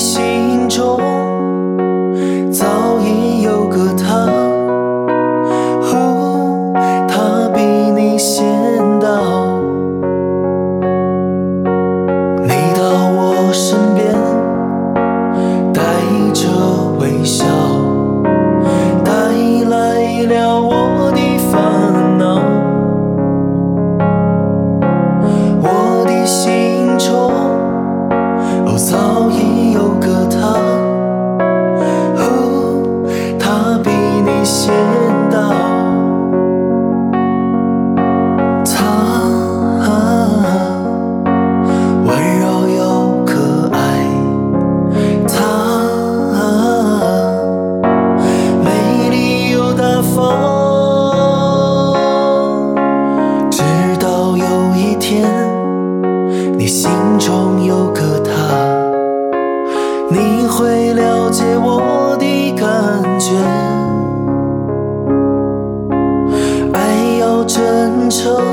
心中早已有个他，他比你先到。你到我身边，带着微笑。心中有个他，你会了解我的感觉。爱要真诚。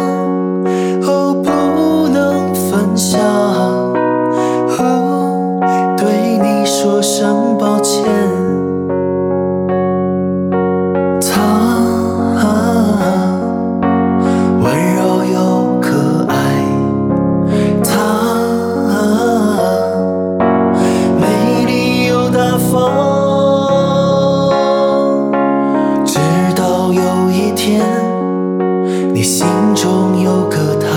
你心中有个他，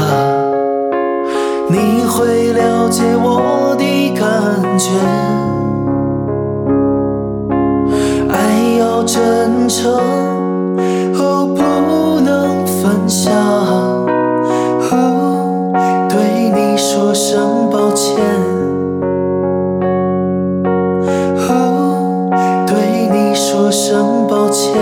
你会了解我的感觉。爱要真诚，哦不能分享。哦，对你说声抱歉。哦，对你说声抱歉。